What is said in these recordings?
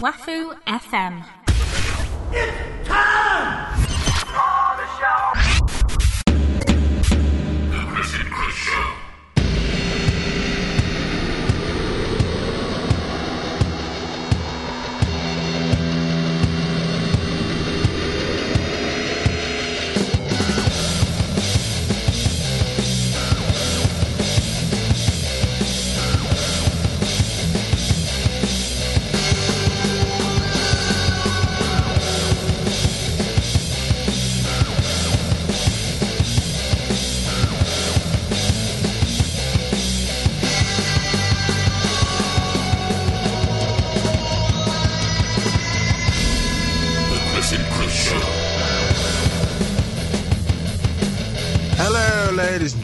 Wafu FM.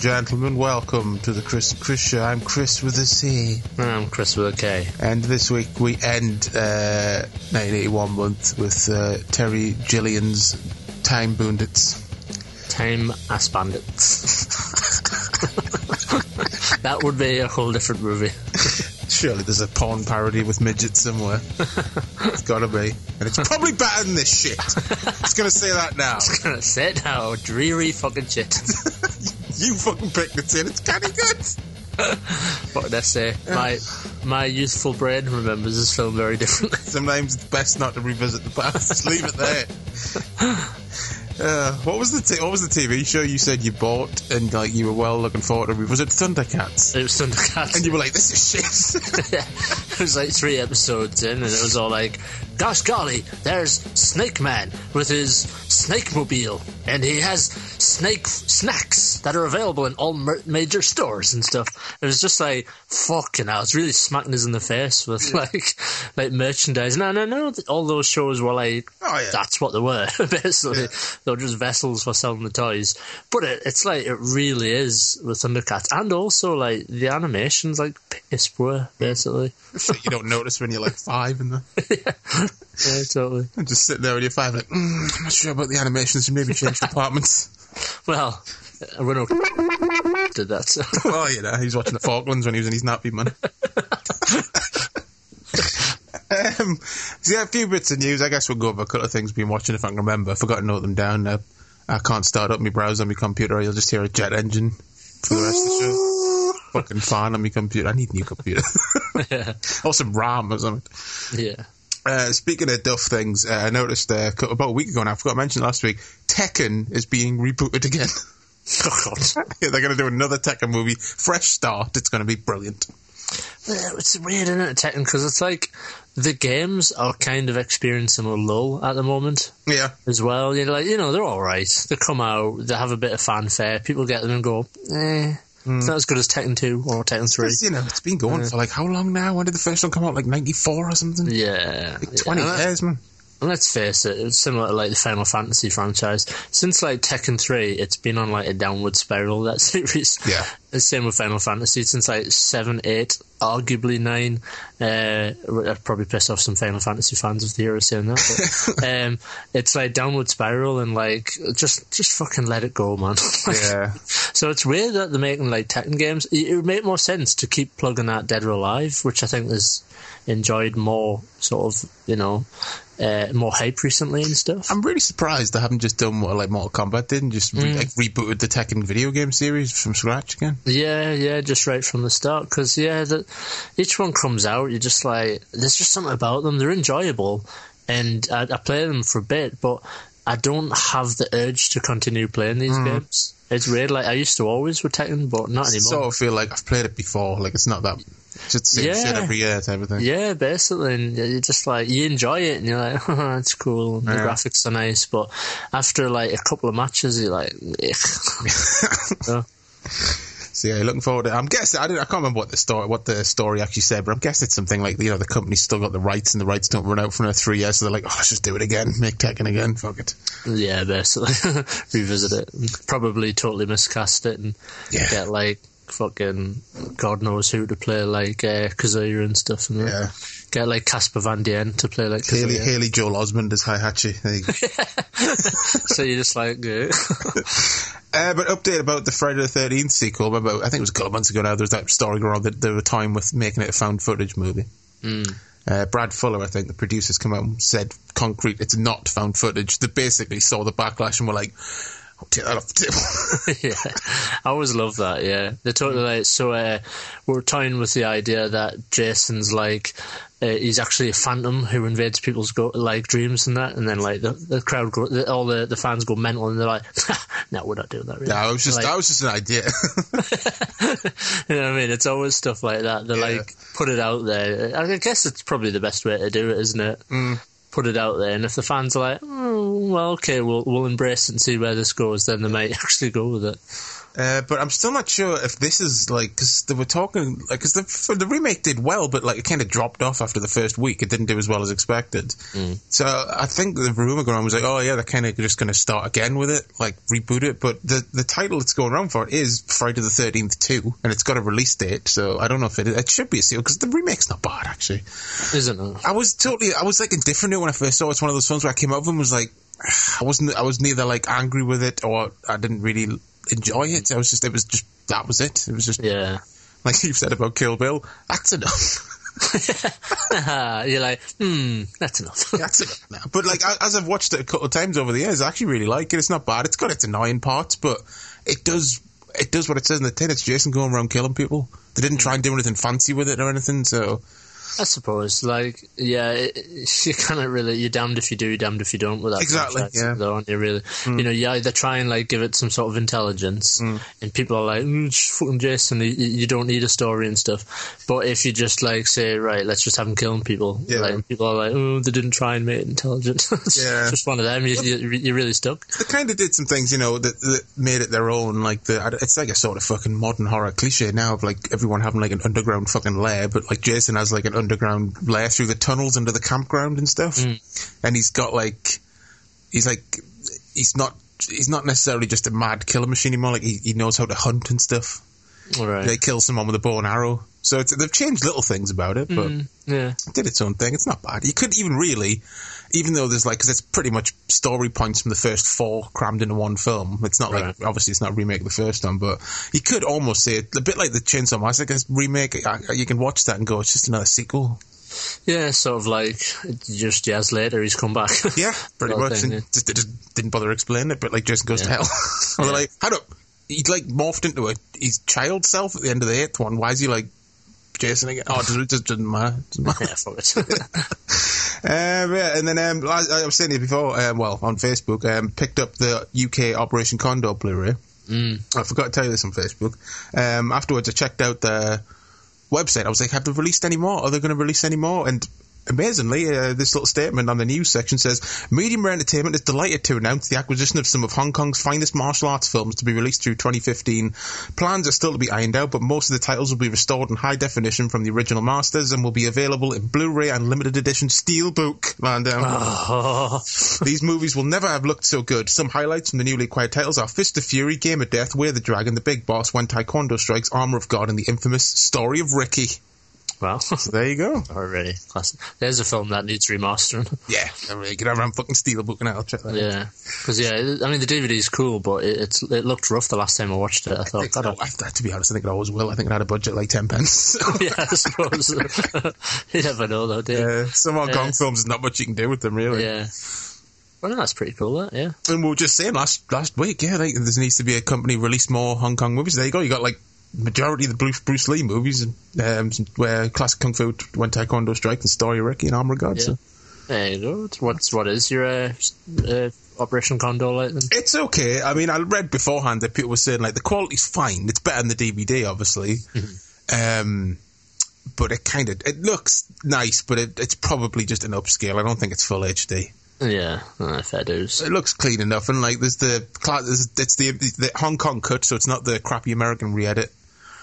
And gentlemen. Welcome to the Chris and Chris Show. I'm Chris with a C. I'm Chris with a K. And this week we end uh, 1981 month with uh, Terry Gilliam's Time Bandits. Time Ass Bandits. that would be a whole different movie. Surely there's a porn parody with midgets somewhere. it's gotta be. And it's probably better than this shit. It's gonna say that now. It's gonna sit now, dreary fucking shit. You fucking picked it in. It's kinda good. What did I say? My my youthful brain remembers this film very differently. Sometimes it's best not to revisit the past. Just leave it there. Uh, what was the t- what was the TV show you said you bought and like you were well looking forward to? Was it Thundercats? It was Thundercats. And you were like, "This is shit." yeah, it was like three episodes in, and it was all like, "Gosh golly, there's Snake Man with his snake mobile, and he has snake f- snacks that are available in all major stores and stuff." It was just like, "Fucking hell!" It's really smacking us in the face with like, like merchandise. No, no, no. All those shows were like, Oh, yeah. that's what they were basically. They were just vessels for selling the toys. But it, it's like it really is with Thundercats, and also like the animations like piss poor basically. You don't notice when you're like five and the, Yeah, totally. and just sitting there with your five, like, mm, I'm not sure about the animations. and Maybe change departments. Well, Renault did that. So. well, you know, he's watching the Falklands when he was in his nappy man. um, so yeah, a few bits of news. I guess we'll go over a couple of things we've been watching if I can remember. I forgot to note them down. Uh, I can't start up my browser on my computer. You'll just hear a jet engine for the rest of the show. Fucking fan on my computer. I need a new computer. yeah. or some RAM or something. yeah. Uh, speaking of duff things, uh, I noticed uh, about a week ago now, I forgot to mention last week, Tekken is being rebooted again. Oh god. Yeah, They're going to do another Tekken movie. Fresh start. It's going to be brilliant. Yeah, It's weird, isn't it, Tekken? Because it's like the games are kind of experiencing a lull at the moment Yeah. as well. You know, like you know, they're all right. They come out, they have a bit of fanfare. People get them and go, eh. Mm. It's not as good as Tekken 2 or Tekken 3. It's, you know, it's been going for like how long now? When did the first one come out? Like 94 or something? Yeah. Like 20 yeah. years, man. Let's face it, it's similar to like the Final Fantasy franchise. Since like Tekken 3, it's been on like a downward spiral, that series. Yeah. The same with Final Fantasy. Since like 7, 8, arguably 9. Uh, I've probably pissed off some Final Fantasy fans of the era saying that. But, um, it's like downward spiral and like, just, just fucking let it go, man. Like, Yeah. So it's weird that they're making like Tekken games. It it would make more sense to keep plugging out Dead or Alive, which I think is enjoyed more sort of, you know, uh, more hype recently and stuff. I'm really surprised they haven't just done what like Mortal Kombat did and just re- like, rebooted the Tekken video game series from scratch again. Yeah, yeah, just right from the start. Because yeah, the, each one comes out, you're just like, there's just something about them. They're enjoyable, and I, I play them for a bit, but I don't have the urge to continue playing these games. It's weird. Like I used to always with Tekken, but not anymore. I sort of feel like I've played it before. Like it's not that. Just same Yeah. shit every year type of thing. Yeah, basically, and you just like you enjoy it, and you're like, oh, it's cool. and The Yeah. graphics are nice, but after like a couple of matches, you're like. So, So yeah, looking forward to. I'm guessing I, don't, I can't remember what the story what the story actually said, but I'm guessing it's something like you know the company's still got the rights and the rights don't run out for another three years, so they're like, oh, let's just do it again, make Tekken again, fuck it. Yeah, basically revisit it. Probably totally miscast it and Yeah. get like fucking God knows who to play like uh, Kazuya and stuff. And. Yeah. Get like Casper Van Dien to play like Haley. Haley Joel Osment as Heihachi. There you so you're just like, uh, Uh, but update about the Friday the Thirteenth sequel. Remember, I think it was a couple of months ago now. There was that story going on that they were time with making it a found footage movie. Uh, Brad Fuller, I think the producers, come out and said concrete, it's not found footage. They basically saw the backlash and were like, "I'll take that off the table." yeah, I always love that. Yeah, they totally like. So uh, we're toying with the idea that Jason's like uh, he's actually a phantom who invades people's go- like dreams and that, and then like the, the crowd go, the, all the, the fans go mental and they're like, "No, we're not doing that." Really. no, it was just Like- that was just an idea. you know what I mean? It's always stuff like that. They Yeah. like put it out there. I guess it's probably the best way to do it, isn't it? Mm. Put it out there, and if the fans are like, "Oh, well, okay, we'll we'll embrace it and see where this goes," then they might actually go with it. Uh, but I'm still not sure if this is like because they were talking like because the the remake did well, but like it kind of dropped off after the first week. It didn't do as well as expected. So I think the rumor going on was like, oh yeah, they're kind of just going to start again with it, like reboot it. But the the title that's going around for it is Friday the Thirteenth Two, and it's got a release date. So I don't know if it it should be a sequel because the remake's not bad actually. Isn't it? I was totally, I was like indifferent to it when I first saw it. It's one of those films where I came out of and was like, I wasn't, I was neither like angry with it or I didn't really enjoy it. I was just, it was just, that was it. It was just, Yeah. like you've said about Kill Bill, that's enough. You're like, hmm, that's enough. that's enough now. But like, as I've watched it a couple of times over the years, I actually really like it. It's not bad. It's got its annoying parts, but it does, it does what it says in the tin. It's Jason going around killing people. They didn't try and do anything fancy with it or anything, so I suppose, like, yeah, it, it- you kind of really, you're damned if you do, you're damned if you don't with that Exactly, yeah. though, aren't you, really? You know, you either try and, like, give it some sort of intelligence, and people are like, mm, just fucking Jason, you, you don't need a story and stuff. But if you just, like, say, right, let's just have him killing people, Yeah. like, people are like, oh, they didn't try and make it intelligent. it's Yeah. just one of them, you, you, you're really stuck. they kind of did some things, you know, that, that made it their own. Like the, it's like a sort of fucking modern horror cliche now of like everyone having like an underground fucking lair, but like Jason has like an underground lair through the tunnels under the campground and stuff, mm. and he's got like, he's like, he's not. He's not necessarily just a mad killer machine anymore. Like he, he knows how to hunt and stuff. All right. They kill someone with a bow and arrow. So it's, they've changed little things about it, but mm, yeah. it did its own thing. It's not bad. You could even really, even though there's like, because it's pretty much story points from the first four crammed into one film. It's not like, obviously, it's not a remake of the first one, but you could almost say it, a bit like the Chainsaw Massacre remake. You can watch that and go, it's just another sequel. Yeah, sort of like, just years later, he's come back. Yeah, pretty much. thing, and yeah. just, they just didn't bother explaining it, but like Jason goes to Yeah. hell. or they're like, how do he's like morphed into a his child self at the end of the eighth one? Why is he like Jason again? Oh, it just, it just doesn't matter. Doesn't matter. yeah, fuck it. Um, yeah, and then um, I, I was saying it before, um, well, on Facebook, um, picked up the UK Operation Condor Blu-ray. Mm. I forgot to tell you this on Facebook. Um, afterwards, I checked out the website. I was like, have they released any more? Are they going to release any more? And amazingly, uh, this little statement on the news section says, Medium Rare Entertainment is delighted to announce the acquisition of some of Hong Kong's finest martial arts films to be released through 2015. Plans are still to be ironed out, but most of the titles will be restored in high definition from the original masters and will be available in Blu-ray and limited edition steelbook. Man. Oh, These movies will never have looked so good. Some highlights from the newly acquired titles are Fist of Fury, Game of Death, Where the Dragon, The Big Boss, When Taekwondo Strikes, Armor of God, and the infamous Story of Ricky. Well, So there you go. already. Classic. There's a film that needs remastering. Yeah, I mean, get around fucking steelbook and I'll check that. Yeah, because yeah, I mean the DVD's cool, but it, it's it looked rough the last time I watched it. I thought, It's- God, no, I, to be honest, I think it always will. I think it had a budget like ten pence. yeah, I suppose you never know though, do you? Uh, some Hong Kong Yeah. films, not much you can do with them, really. Yeah. Well, no, that's pretty cool. That yeah. And we were just saying last last week, yeah, like, there needs to be a company release more Hong Kong movies. There you go. You got like majority of the Bruce, Bruce Lee movies, um, where classic kung fu, when Taekwondo strike, and Story Ricky and Armor of God. Yeah. So. There you go. What's what is your uh, uh, Operation Condor like then? It's okay. I mean, I read beforehand that people were saying like the quality's fine. It's better than the DVD, obviously. Um, but it kind of it looks nice, but it, it's probably just an upscale. I don't think it's full HD. Yeah, uh, fair dues. It looks clean enough, and like there's the cla- there's, it's the the Hong Kong cut, so it's not the crappy American re-edit.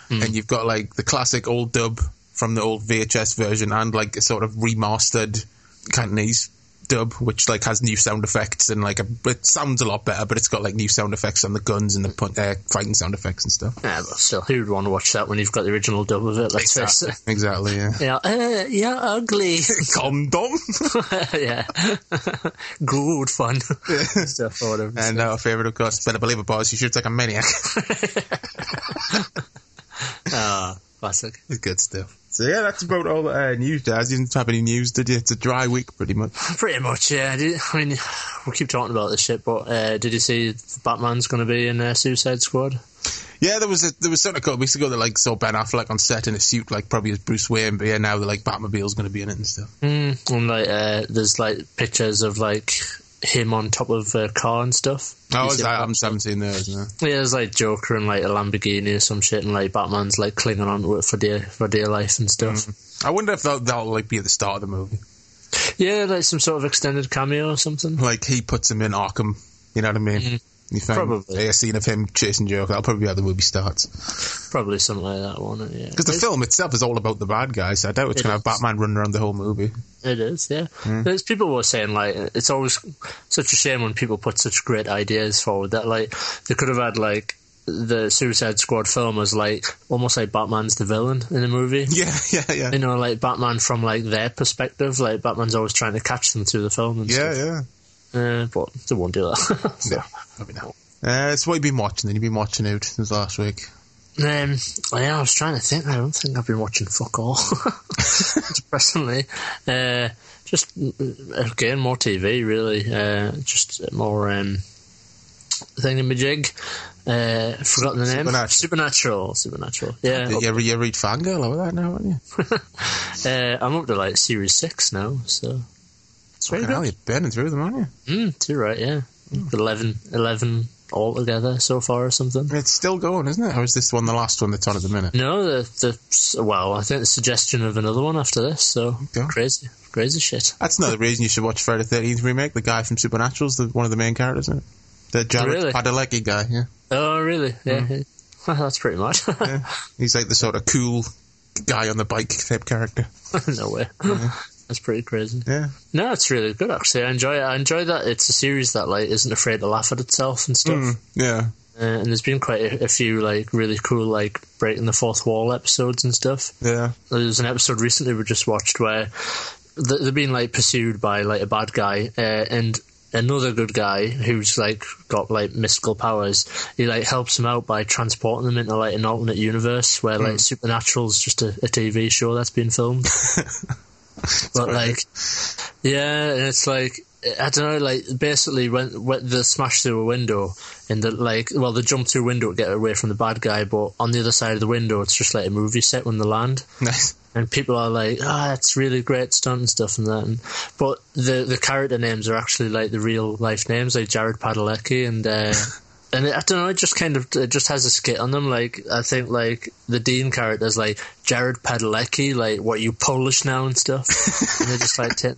And you've got like the classic old dub from the old VHS version and like a sort of remastered Cantonese dub, which like has new sound effects and like a, it sounds a lot better, but it's got like new sound effects on the guns and the uh, fighting sound effects and stuff. Yeah, but still, who would want to watch that when you've got the original dub of it? Let's face it. Exactly, yeah. Yeah, uh, you're ugly. Condom. yeah, good fun stuff whatever. and our favourite, of course, Better Believe It, boys. You shoots like a maniac. Ah, classic. it's good stuff. So yeah, that's about all the uh, news, Daz. You didn't have any news, did you? It's a dry week, pretty much. Pretty much, yeah. I, Did, I mean, we keep talking about this shit, but uh, did you see Batman's going to be in uh, Suicide Squad? Yeah, there was a, there was something a couple of weeks ago that like saw Ben Affleck on set in a suit, like probably as Bruce Wayne, but yeah, now the like Batmobile's going to be in it and stuff. Mm, and like, uh, there's like pictures of like him on top of a car and stuff. Oh, is that? I that? haven't haven't seen those. No. Yeah, there's like Joker and like a Lamborghini or some shit, and like Batman's like clinging onto it for dear for dear life and stuff. Mm. I wonder if that, that'll like be at the start of the movie. Yeah, like some sort of extended cameo or something. Like he puts him in Arkham. You know what I mean? Mm. You find Probably. a scene of him chasing Joker. That'll probably be how the movie starts. Probably something like that, won't it? Yeah, Because the film itself is all about the bad guys. So I doubt it's It going to have. Batman running around the whole movie. It is, yeah. Hmm. There's people were saying like it's always such a shame when people put such great ideas forward that like they could have had like the Suicide Squad film as like almost like Batman's the villain in the movie. Yeah, yeah, yeah. You know, like Batman from like their perspective, like Batman's always trying to catch them through the film and Yeah, stuff. yeah. Uh, but they won't do that. So, Yeah, probably not. Uh, so what have you been watching then? You've been watching out since last week. Um, yeah, I was trying to think. I don't think I've been watching fuck all. Depressingly, uh, just again more TV. Really, uh, just more um, thingamajig. Uh, I've forgotten the name. Supernatural. Supernatural. Supernatural. Yeah, You, you, you read Fangirl over that now, haven't you? uh, I'm up to like series six now, so it's Fucking hell, good. you're burning through them, aren't you? Mm, too right. Yeah, 11, 11 altogether so far or something. It's still going, isn't it? Or is this one the last one that's on at the minute? No, the the well, I think the suggestion of another one after this. So Okay. crazy, crazy shit. That's another reason you should watch Friday the 13th remake. The guy from Supernatural's the, one of the main characters, isn't it? The Jared Really? Padalecki guy, yeah. Oh, really? Yeah. yeah. Well, that's pretty much. yeah. He's like the sort of cool guy on the bike type character. no way. That's pretty crazy. Yeah. No, it's really good actually. I enjoy it. I enjoy that it's a series that like isn't afraid to laugh at itself and stuff. Yeah. Uh, and there's been quite a, a few like really cool like breaking the fourth wall episodes and stuff. Yeah. There's an episode recently we just watched where th- they're being like pursued by like a bad guy uh, and another good guy who's like got like mystical powers. He like helps them out by transporting them into like an alternate universe where like Supernatural's just a, a TV show that's been filmed. but like, yeah, and it's like. I don't know, like basically when, when they smash through a window and the like, well, they jump through a window to get away from the bad guy, but on the other side of the window, it's just like a movie set when they land Nice. and people are like, "Ah, it's really great stunt and stuff and that." And, but the the character names are actually like the real life names, like Jared Padalecki and. Uh, And it, I don't know, it just kind of it just has a skit on them. Like I think, like the Dean character's like Jared Padalecki, like what you Polish now and stuff. and they just like t-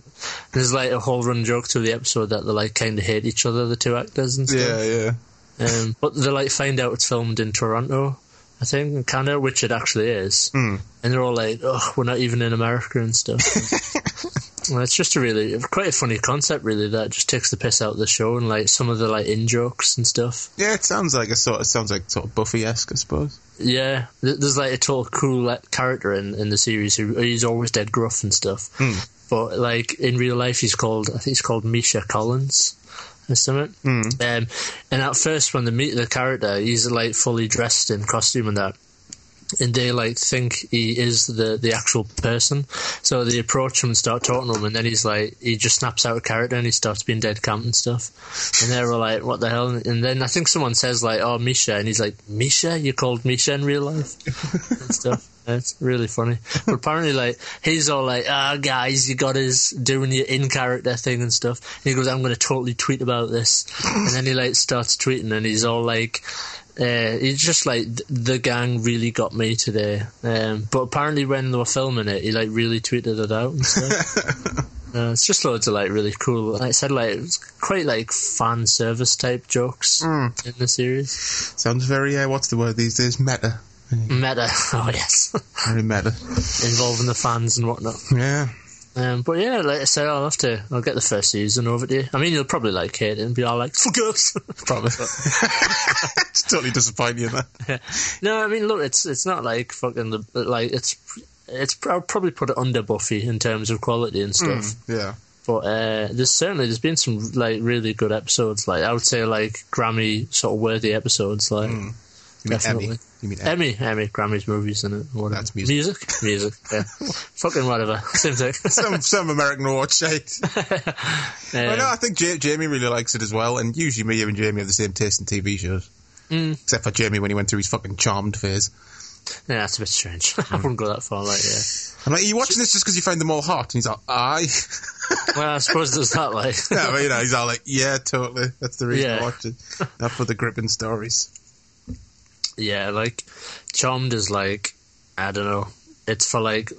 there's like a whole run joke through the episode that they like kind of hate each other, the two actors and stuff. Yeah, yeah. Um, but they like find out it's filmed in Toronto, I think, in Canada, which it actually is. Hmm. And they're all like, "Oh, we're not even in America and stuff." it's just a really quite a funny concept, really. That just takes the piss out of the show and like some of the like in jokes and stuff. Yeah, it sounds like a sort. It sounds like sort of Buffy-esque, I suppose. Yeah, there's like a total cool like, character in, in the series who he's always dead gruff and stuff. But like in real life, he's called I think he's called Misha Collins or something. Um, and at first, when they meet the character, he's like fully dressed in costume and that. And they like think he is the the actual person, so they approach him and start talking to him, and then he's like he just snaps out of character and he starts being dead camp and stuff. And they're all like, "What the hell?" And then I think someone says like, "Oh, Misha," and he's like, "Misha? You called Misha in real life?" and stuff. Yeah, It's really funny. But apparently, like he's all like, "Ah, guys, you got his doing your in character thing and stuff." And he goes, "I'm going to totally tweet about this," and then he like starts tweeting, and he's all like. Uh, he's just like "Th- the gang really got me today, um, but apparently when they were filming it, he like really tweeted it out and stuff. Uh, it's just loads of like really cool. Like I said, like it's quite like fan service type jokes in the series. Sounds very. Uh, what's the word these days? Meta. Meta. Oh yes, Very meta. involving the fans and whatnot. Yeah. Um, but yeah, like I said, I'll have to. I'll get the first season over to you. I mean, you'll probably like hate it and be all like, "Fuck us." Probably. it's totally disappointing in that. no, I mean, look, it's it's not like fucking the like it's it's. I'll probably put it under Buffy in terms of quality and stuff. Yeah. But uh, there's certainly there's been some like really good episodes. Like I would say like Grammy sort of worthy episodes. Like You mean Definitely. Emmy? You mean Emmy? Emmy, Emmy, Grammys movies or Whatever. That's music. music, music. Yeah, fucking whatever. Same thing. Some some American award shite. Well, no, I think Ja- Jamie really likes it as well, and usually me and Jamie have the same taste in TV shows. Mm. Except for Jamie when he went through his fucking charmed phase. yeah, that's a bit strange. I wouldn't go that far. Like, yeah. I'm like, are you watching this just because you find them all hot? And he's like, aye. Well, I suppose there's that. Like, yeah, but, you know, he's all like, yeah, totally. That's the reason I Yeah. watch it. Not for the gripping stories. Yeah, like Charmed is like I don't know. It's for like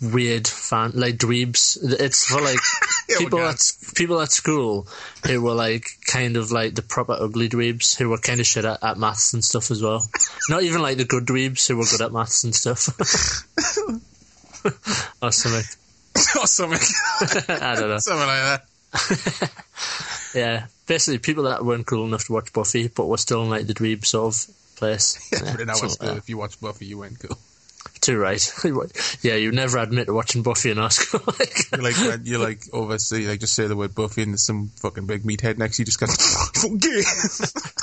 weird fan, like dweebs. It's for like oh Yeah, people at people at school who were like kind of like the proper ugly dweebs who were kind of shit at, at maths and stuff as well. Not even like the good dweebs who were good at maths and stuff. or something. or something. I don't know. something like that. Yeah, basically people that weren't cool enough to watch Buffy but were still in like the dweeb sort of place. Yeah, but in our something school, like if you watch Buffy, you went cool. Too right. yeah, you never admit to watching Buffy in our school. like, You're like, uh, when you like oh, like just say the word Buffy and there's some fucking big meathead next to you, just go, gay.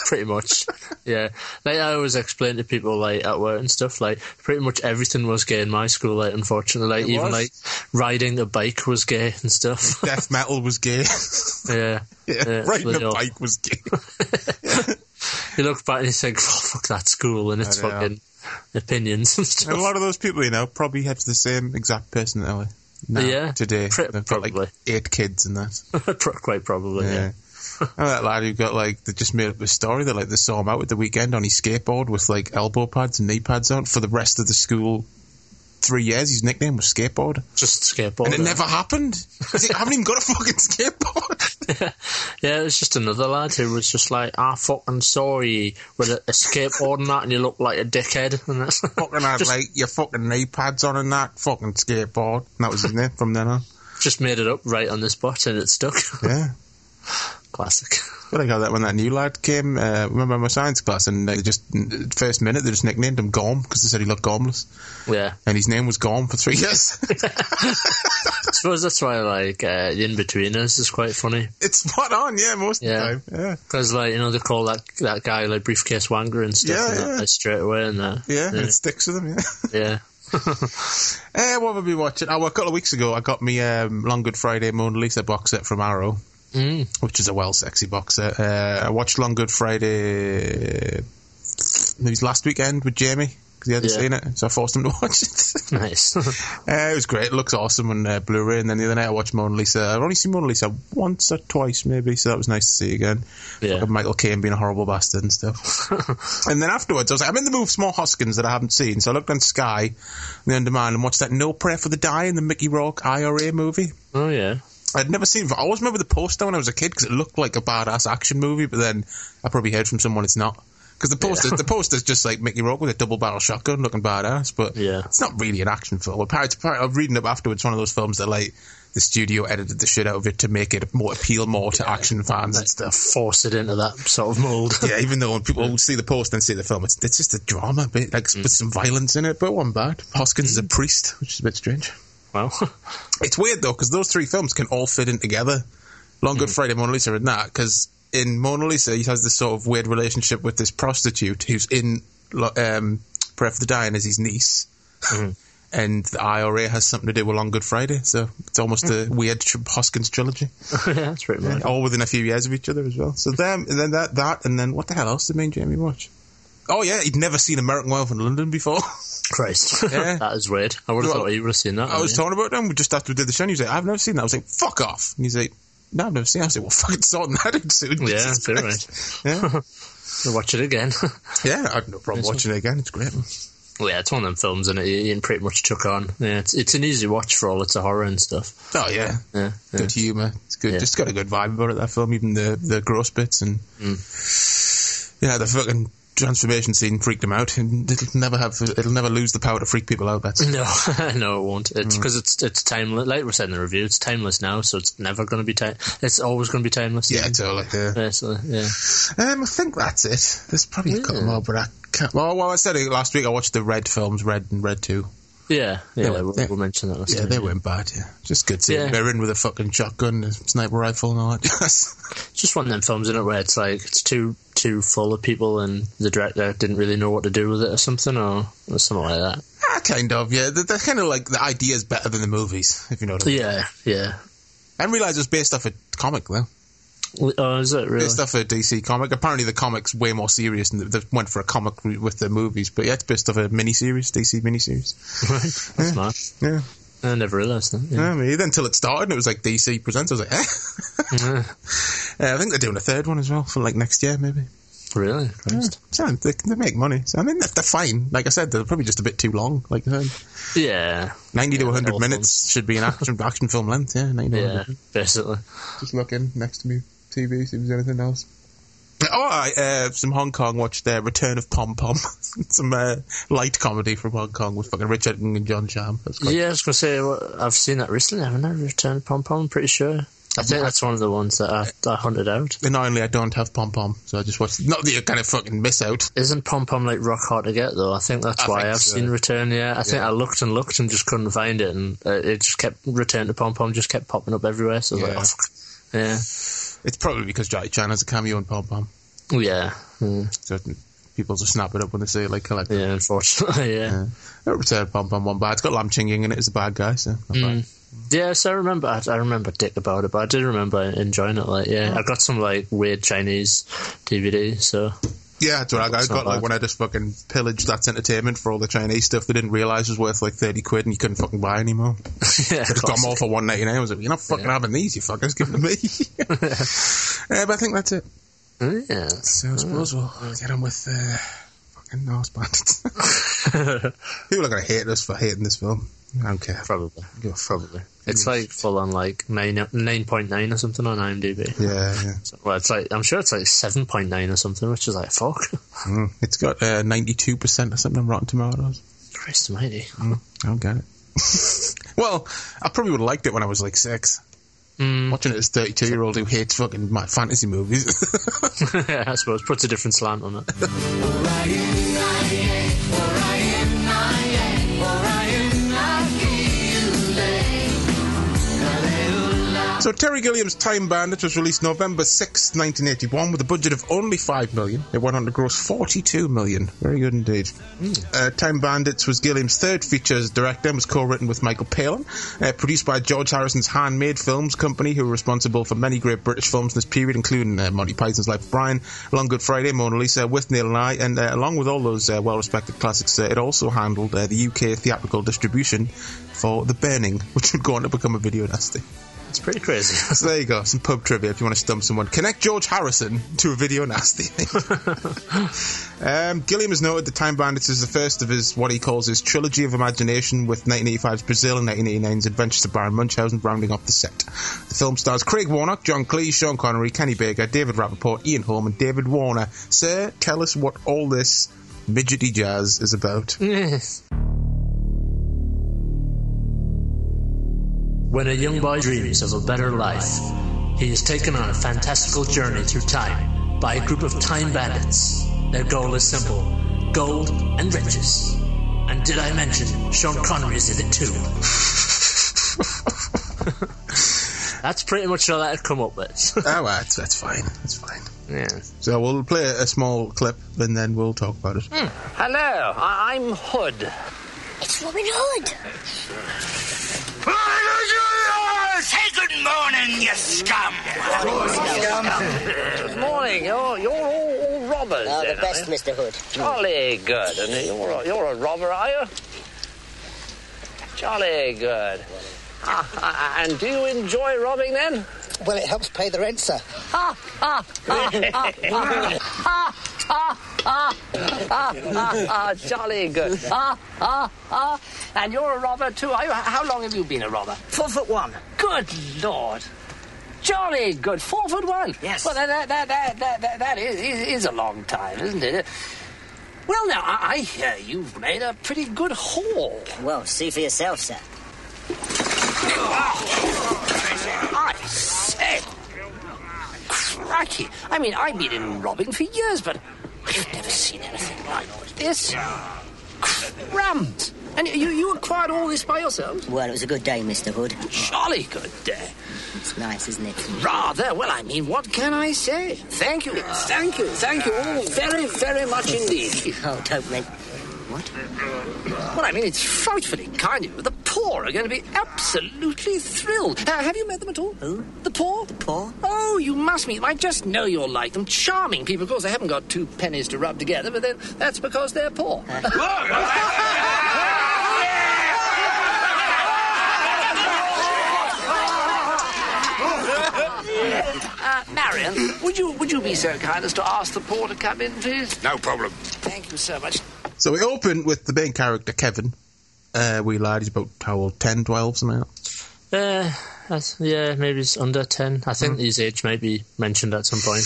pretty much. Yeah, like I always explain to people like at work and stuff. Like pretty much everything was gay in my school. Like unfortunately, like even was. like riding a bike was gay and stuff. Death metal was gay. yeah, yeah, Yeah, riding a bike was gay. You look back and you think, oh, "Fuck that school" and its fucking opinions and And a lot of those people, you know, probably have the same exact personality. Now, Yeah, today Pri- they've got like probably. eight kids and that. Quite probably. Yeah. Yeah. I know oh, that lad who got like they just made up a story that like they saw him out at the weekend on his skateboard with like elbow pads and knee pads on for the rest of the school. Three years, his nickname was skateboard, Just skateboard. and it never happened. Like, I haven't even got a fucking skateboard. Yeah, it was just another lad who was just like, "I fucking saw you with a, a skateboard and that, and you look like a dickhead." And that's fucking had just, like your fucking knee pads on and that fucking skateboard. And that was his name from then on. just made it up right on the spot, and it stuck. Yeah. Classic. I feel like how that when that new lad came, uh, remember my science class, and they just first minute they just nicknamed him Gorm because they said he looked gormless, Yeah. and his name was Gorm for three years. I suppose that's why like uh, the in-betweeners is quite funny it's spot on, yeah, most Yeah. of the time, yeah, because like you know they call that that guy like briefcase wanger and stuff Yeah, and that, yeah. like, straight away and that yeah, yeah, it sticks with them. yeah. yeah. Eh, what have we been watching? Oh, well, a couple of weeks ago, I got me um, Long Good Friday Mona Lisa box set from Arrow, Mm. which is a well sexy box set. Uh, I watched Long Good Friday. It was last weekend with Jamie because he hadn't Yeah. seen it, so I forced him to watch it. nice Uh, it was great. It looks awesome on uh, Blu-ray. And then the other night I watched Mona Lisa. I've only seen Mona Lisa once or twice, maybe. So that was nice to see again. Yeah. Fucking Michael Caine being a horrible bastard and stuff. and then afterwards, I was like, I'm in the mood for more Hoskins that I haven't seen. So I looked on Sky, the On and watched that No Prayer for the Dying, the Mickey Rourke IRA movie. oh yeah I'd never seen. I always remember the poster when I was a kid because it looked like a badass action movie. But then I probably heard from someone it's not. Because the poster, the poster's just like Mickey Rourke with a double barrel shotgun, looking badass. But Yeah. it's not really an action film. Apparently, I'm reading up afterwards. One of those films that like the studio edited the shit out of it to make it more appeal more to action fans and stuff. force it into that sort of mold Yeah, even though when people see the poster and see the film, it's, it's just a drama, bit like mm. with some violence in it, but one bad. Hoskins is a mm. priest, which is a bit strange. Well. It's weird though because those three films can all fit in together. Long Good hmm. Friday, Mona Lisa, and that because in Mona Lisa he has this sort of weird relationship with this prostitute who's in um, Prayer for the Dying as his niece, hmm. and the IRA has something to do with Long Good Friday, so it's almost hmm. a weird Hoskins trilogy, yeah that's pretty much all within a few years of each other as well. So them, and then that, that, and then what the hell else did me and Jamie watch? Oh yeah, he'd never seen American Werewolf in London before. Christ Yeah. that is weird I would have Well, thought he would have seen that I was talking about them just after we did the show. And he was like, "I've never seen that." I was like, "Fuck off!" And he's like, "No, I've never seen." it. I was like, "Well, fucking sorting that out soon." yeah fair Christ." right yeah, watch it again yeah. I have no problem watching it again. It's great. Well, yeah, it's one of them films, and it Ian pretty much took on. Yeah, it's it's an easy watch for all its a horror and stuff. Oh yeah, Yeah, yeah. good humour. It's good. Yeah. Just got a good vibe about it. That film, even the the gross bits and Mm. yeah, the fucking transformation scene freaked him out, and it'll never have, it'll never lose the power to freak people out. That's No, no, it won't. It's Mm. because it's it's timeless. Like we said in the review, it's timeless now, so it's never going to be time. It's always going to be timeless. yeah, totally. Yeah. Basically, yeah. Um, I think that's it. There's probably a couple more, but I can't. Well, well, I said it last week. I watched the Red films, Red and Red Two. Yeah, yeah, were- we'll, they- we'll mention that last Yeah, time. they weren't bad. Yeah, just good seeing Yeah. they're in with a fucking shotgun, a sniper rifle, and all that. Just one of them films, isn't it, where it's like it's too too full of people, and the director didn't really know what to do with it, or something, or, or something like that. ah, kind of. Yeah, they're, they're kind of like the idea's better than the movies, if you know what I mean. Yeah, yeah. And realize it was based off a comic though. Oh, is it really? Based off a DC comic. Apparently, the comic's way more serious, and they went for a comic with the movies. But yeah, it's based off a miniseries, DC miniseries. That's smart. Yeah. I never realised that. Yeah. Yeah, I mean, until it started, and it was like DC presents. I was like, eh. Uh, I think they're doing a third one as well for like next year, maybe. Really? Christ. So they, they make money. So I mean, they're, fine. Like I said, they're probably just a bit too long. Like said, Yeah. ninety to one hundred minutes should be an action action film length. Yeah, ninety Yeah, 100. basically. Just looking next to me, TV, see if there's anything else. Oh, I, uh, some Hong Kong watched uh, Return of Pom Pom, some uh, light comedy from Hong Kong with fucking Richard and John Sham. Quite Yeah, I was going to say, I've seen that recently, haven't I? Return of Pom Pom, I'm pretty sure. I think that's one of the ones that I, I hunted out. Annoyingly, I don't have Pom Pom, so I just watched. Not that you kind of fucking miss out. Isn't Pom Pom like rock hard to get though? I think that's I why think I've so. seen Return. Yeah, I think I looked and looked and just couldn't find it, and uh, it just kept Return to Pom Pom just kept popping up everywhere. So I was Yeah. like, oh, fuck. yeah, It's probably because Jackie Chan has a cameo in Pom Pom, Oh, yeah, mm. so people just snap it up when they see it like collect. yeah. Unfortunately, yeah. Yeah. Return of Pom Pom one bad. It's got Lam Ching Ying in it as a bad guy, so not bad. Yes, I remember. I, I remember dick about it, but I did remember enjoying it. Like, yeah, I got some like weird Chinese DVD. So Yeah, that's what I got. I got like when I just fucking pillaged that's entertainment for all the Chinese stuff they didn't realise was worth like thirty quid and you couldn't fucking buy anymore. yeah, Just got them all for one ninety nine. I was like, you're not fucking having these, you fuckers. Give them to me. uh, but I think that's it. yeah. So I suppose we'll get on with uh, fucking Norse Bandits. People are gonna hate us for hating this film. I. Probably, Give a fuck. probably. It's like full on like nine nine point nine or something on IMDb. Yeah, yeah. So- well, it's like I'm sure it's like seven point nine or something, which is like fuck. Mm. It's got uh, ninety two percent or something on Rotten Tomatoes. Christ Almighty. Mm. I don't get it. well, I probably would have liked it when I was like six. Mm. Watching it as thirty two year old who hates fucking my fantasy movies. yeah, I suppose puts a different slant on it. So Terry Gilliam's Time Bandits was released November 6, 1981 with a budget of only 5 million. It went on to gross 42 million. Very good indeed. Uh, Time Bandits was Gilliam's third feature as director and was co-written with Michael Palin. Uh, produced by George Harrison's Handmade Films Company, who were responsible for many great British films in this period, including uh, Monty Python's Life of Brian, Long Good Friday, Mona Lisa, Withnail and I, and uh, along with all those uh, well-respected classics, uh, it also handled uh, the UK theatrical distribution for The Burning, which would go on to become a video nasty. It's pretty crazy. So there you go, some pub trivia if you want to stump someone. Connect George Harrison to a video nasty. um, Gilliam has noted that Time Bandits is the first of his, what he calls his trilogy of imagination with 1985's Brazil and 1989's Adventures of Baron Munchausen rounding off the set. The film stars Craig Warnock, John Cleese, Sean Connery, Kenny Baker, David Rappaport, Ian Holm and David Warner. Sir, tell us what all this midgety jazz is about. When a young boy dreams of a better life, he is taken on a fantastical journey through time by a group of time bandits. Their goal is simple gold and riches. And did I mention Sean Connery is in it too? That's pretty much all I'd come up with. oh, well, that's, that's fine. That's fine. yeah. So we'll play a, a small clip and then we'll talk about it. Hmm. Hello, I- I'm Hood. It's Robin Hood. Say good morning, you scum! Good morning. You're, you're all, all robbers. Oh, the then, best. Mr. Hood. Jolly good. And you're a, you're a robber, are you? Jolly good. Ah, ah, and do you enjoy robbing then? Well, it helps pay the rent, sir. Ah, ah, ah, ah, jolly good. Ah, ah, ah. And you're a robber too, are you? How long have you been a robber? Four foot one. Good Lord. Jolly good. Four foot one. Yes. Well, that, that, that, that, that, that, is, is, is a long time, isn't it? Well, now, I, I hear you've made a pretty good haul. Well, see for yourself, sir. I say. Crikey. I mean, I've been in robbing for years, but I've never seen anything like this. Crumbs. And you, you acquired all this by yourselves? Well, it was a good day, Mr. Hood. Jolly good day. It's nice, isn't it? Rather. Well, I mean, what can I say? Thank you. Thank you. Thank you all very, very much indeed. Oh, don't men... What? Well, I mean, it's frightfully kind of you. The poor are going to be absolutely thrilled. Uh, have you met them at all? Who? The poor? The poor? Oh, you must meet them. I just know you'll like them. Charming people. Of course, they haven't got two pennies to rub together, but then that's because they're poor. Uh, Marion, would you would you be so kind as to ask the poor to come in, please? No problem. Thank you so much. So we open with the main character, Kevin. Uh, we lied, he's about, how old, 10, 12, something like that. Uh, yeah, maybe it's under 10. I think his age might be mentioned at some point.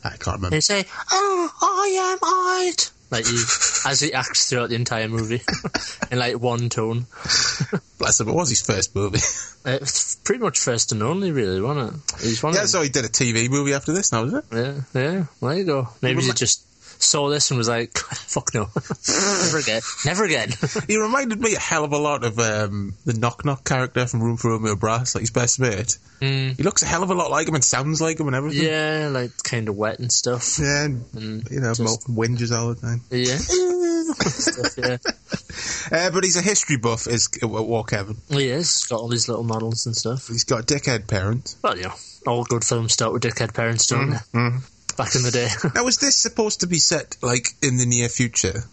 I can't remember. They say, Oh, I am Ide. Like he, as he acts throughout the entire movie in like one tone. Bless him, it was his first movie. Uh, pretty much first and only, really, wasn't it? He's one yeah, so he did a TV movie after this now, was it? Yeah, yeah. There you go. Maybe he just saw this and was like, "Fuck no, never again, never again." He reminded me a hell of a lot of um, the Knock Knock character from Room for Romeo Brass, like his best mate. Mm. He looks a hell of a lot like him and sounds like him and everything. yeah, like kind of wet and stuff. Yeah, and, you know, just- whinges all the time. Yeah, stuff, yeah. Uh, but he's a history buff, is uh, War Kevin. He is got all these little models and stuff. He's got dickhead parents. Well, yeah. all good films start with dickhead parents, don't they? Back in the day. Now, is this supposed to be set like in the near future?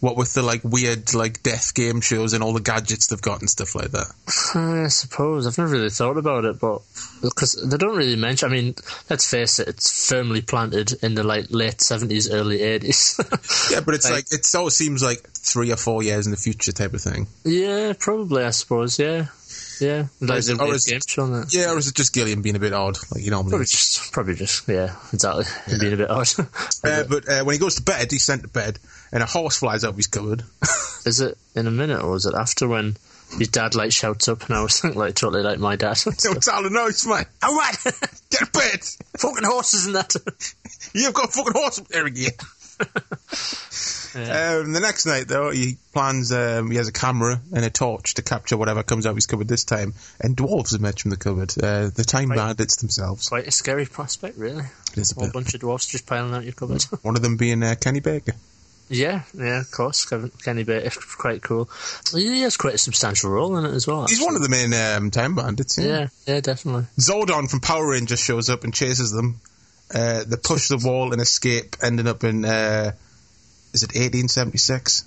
What with the like weird like death game shows and all the gadgets they've got and stuff like that? I suppose I've never really thought about it, but because they don't really mention. I mean, let's face it, it's firmly planted in the like late seventies, early eighties. Yeah, but it's Like- like, it sort of seems like three or four years in the future type of thing. yeah, probably. I suppose. Yeah, yeah. Like is the it- or weird game show and that. Yeah, or is it just Gilliam being a bit odd, like you normally? Probably is? just, probably just, yeah, exactly. Him Being a bit odd. Uh, but uh, when he goes to bed, he's sent to bed, and a horse flies out of his cupboard. is it in a minute or is it after when his dad like shouts up and I was like totally like my dad? it's all a noise, man. All right, get to bed. Fucking horses and that. You've got a fucking horse up there again. Um, the next night, though, he plans. Um, he has a camera and a torch to capture whatever comes out of his cupboard this time. And dwarves emerge from the cupboard. Uh, the time bandits themselves. Quite a scary prospect, really. It is a whole bit. bunch of dwarves just piling out your cupboard. One of them being uh, Kenny Baker. yeah, yeah, of course. Kevin, Kenny Baker, quite cool. He has quite a substantial role in it as well. He's one of the main um, time bandits. Yeah. Yeah, yeah, definitely. Zordon from Power Rangers shows up and chases them. Uh, they push the wall and escape, ending up in. Uh, is it 1876?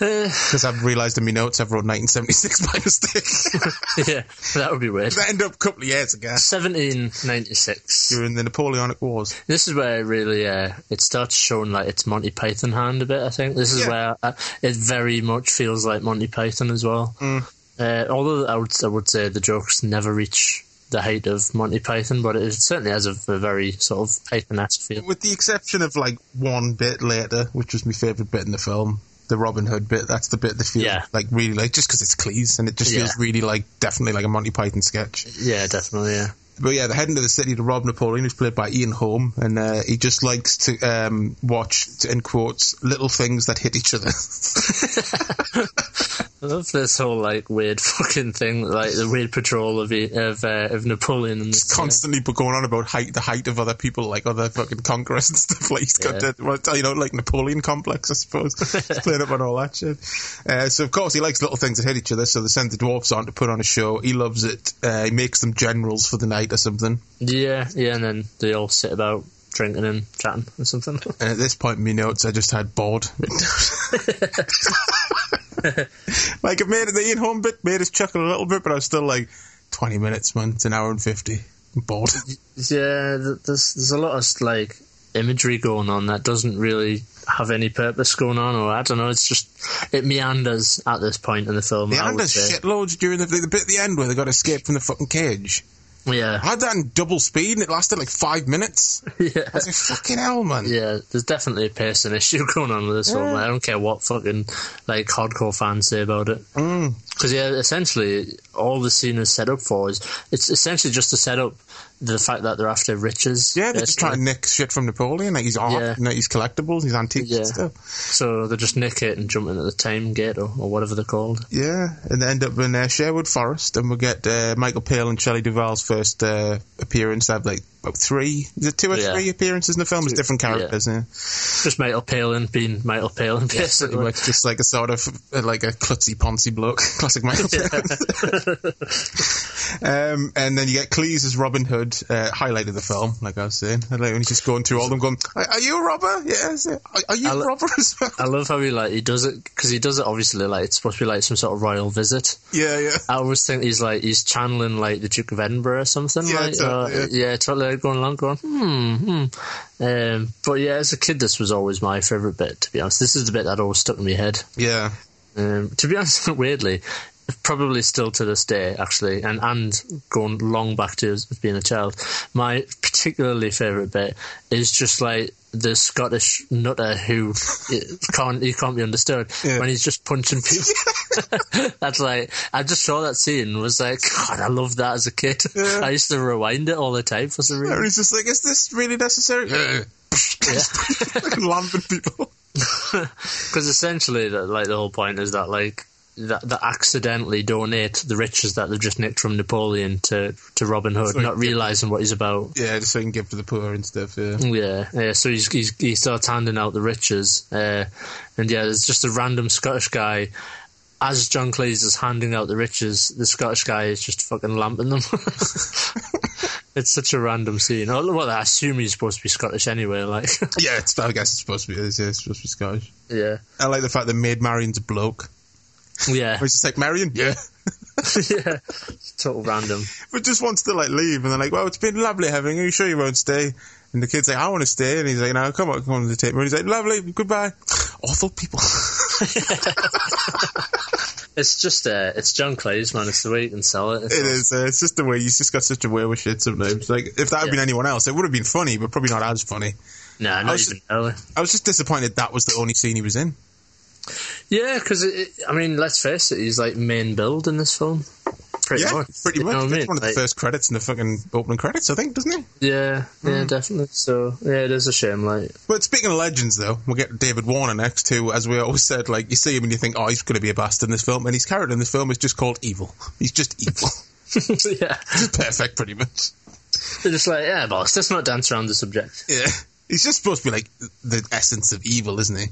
Uh, Because I've realised in my notes I've wrote 1976 by mistake. yeah, that would be weird. they end up a couple of years ago 1796. during the Napoleonic Wars. This is where it really uh, it starts showing like its Monty Python hand a bit. I think this is Yeah. where uh, it very much feels like Monty Python as well. Mm. Uh, although I would I would say the jokes never reach the hate of Monty Python, but it certainly has a, a very sort of Python-esque feel. With the exception of like one bit later, which was my favourite bit in the film, the Robin Hood bit. That's the bit that feels Yeah. like really like just because it's Cleese and it just feels really like definitely like a Monty Python sketch. Yeah, definitely. Yeah. But yeah, they're heading to the city to rob Napoleon, who's played by Ian Holm, and uh, he just likes to um, watch, in quotes, little things that hit each other. I love this whole like weird fucking thing, like the weird patrol of of uh, of Napoleon and this, Constantly but going on about height, the height of other people, like other fucking conquerors and stuff. Like he's got, Yeah. you know, like Napoleon complex, I suppose. playing up on all that shit. Uh, so of course he likes little things that hit each other. So they send the dwarfs on to put on a show. He loves it. Uh, he makes them generals for the night or something. Yeah, yeah, and then they all sit about drinking and chatting or something. And at this point in my notes, I just had bored. like it made the Ian Holm bit made us chuckle a little bit, but I was still like, twenty minutes, man. It's an hour and fifty. I'm bored. Yeah, there's there's a lot of like imagery going on that doesn't really have any purpose going on, or I don't know. It's just it meanders at this point in the film. The I would Anders say. shitloads during the, the bit at the end where they got escaped from the fucking cage. Yeah, I had that in double speed and it lasted like five minutes. yeah. I was like, fucking hell, man. Yeah, there's definitely a pacing issue going on with this one. I don't care what fucking like hardcore fans say about it. Mm. Because yeah, essentially all the scene is set up for is it's essentially just to set up the fact that they're after riches. Yeah, they're just trying to nick shit from Napoleon, like his art, Yeah. and his collectibles, his antiques Yeah. and stuff. So they just nick it and jump into the time gate or, or whatever they're called. Yeah, and they end up in uh, Sherwood Forest, and we get uh, Michael Palin and Shelley Duvall's first uh, appearance. They have like about three, is it two or Yeah. three appearances in the film? It's different characters. Yeah. Just Michael Palin being Michael Palin, basically. much just like a sort of like a klutzy poncy bloke, classic Michael Palin. um, and then you get Cleese as Robin Hood, uh, highlight of the film, like I was saying. And like when he's just going through all them, going, "Are, are you a robber? Yes. Are, are you I a lo- robber as well?" I love how he like he does it because he does it obviously like it's supposed to be like some sort of royal visit. yeah, yeah. I always think he's like he's channeling like the Duke of Edinburgh or something. Yeah, like, totally, uh, yeah, totally going along, going hmm, hmm. Um, but yeah, as a kid, this was always my favourite bit. To be honest, this is the bit that always stuck in my head. Yeah. Um, to be honest, weirdly, probably still to this day, actually, and and going long back to being a child, my particularly favourite bit is just like the Scottish nutter who can't he can't be understood Yeah. when he's just punching people. That's like I just saw that scene was like, God, I loved that as a kid. Yeah. I used to rewind it all the time for some reason. he's just like, is this really necessary? Yeah. like lamping people. Because essentially, that like the whole point is that like that that accidentally donate the riches that they've just nicked from Napoleon to to Robin Hood, like- not realizing what he's about. Yeah, just so he can give to the poor and stuff, yeah. Yeah, yeah. So he's, he's he starts handing out the riches, uh, and yeah, there's just a random Scottish guy. As John Cleese is handing out the riches, the Scottish guy is just fucking lamping them. it's such a random scene. Oh, Well, I assume he's supposed to be Scottish anyway. Like, Yeah, it's, I guess it's supposed to be, it's, yeah, it's supposed to be Scottish. yeah, I like the fact that Maid Marion's a bloke. yeah, Where he's just like, Marion? Yeah. yeah. Total random. but just wants to like leave, and they're like, "Well, it's been lovely having you. Are you sure you won't stay?" And the kid's like, "I want to stay," and he's like, "No, come on, come on to take me." And he's like, "Lovely, goodbye." Awful people. It's just uh, it's John Cleese, man. It's the way you can sell it. It's it is. Uh, it's just the way he's just got such a way with shit sometimes. Like if that had been anyone else, it would have been funny, but probably not as funny. Nah, I was- even early. I was just disappointed that was the only scene he was in. Yeah, because I mean, let's face it, he's like main build in this film. Pretty yeah, much. pretty You much. know what I mean? one of the Like, first credits in the fucking opening credits, I think, doesn't he? Yeah, yeah, hmm. definitely. So yeah, it is a shame. Like, But speaking of legends, though, we'll get David Warner next, who, as we always said, like, you see him and you think, oh, he's going to be a bastard in this film, and his character in this film is just called evil. He's just evil. yeah, just perfect, pretty much. they're just like, yeah, boss, let's not dance around the subject. Yeah. He's just supposed to be, like, the essence of evil, isn't he?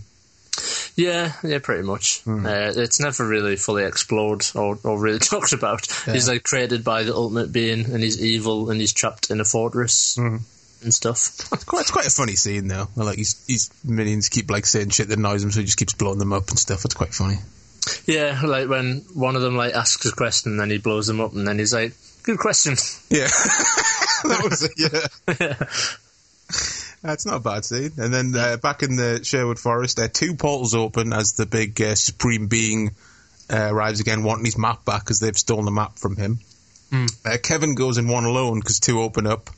Yeah, yeah, pretty much. Hmm. Uh, it's never really fully explored or, or really talked about. He's like created by the ultimate being, and he's evil, and he's trapped in a fortress Hmm. and stuff. It's quite, it's quite a funny scene, though. Where, like, his, his minions keep, like, saying shit that annoys him, so he just keeps blowing them up and stuff. It's quite funny. Yeah, like when one of them like asks a question, and then he blows them up, and then he's like, "Good question." Yeah. that was it, yeah. That's not a bad scene. And then uh, back in the Sherwood Forest, uh, two portals open as the big uh, supreme being uh, arrives again, wanting his map back because they've stolen the map from him. Uh, Kevin goes in one alone because two open up,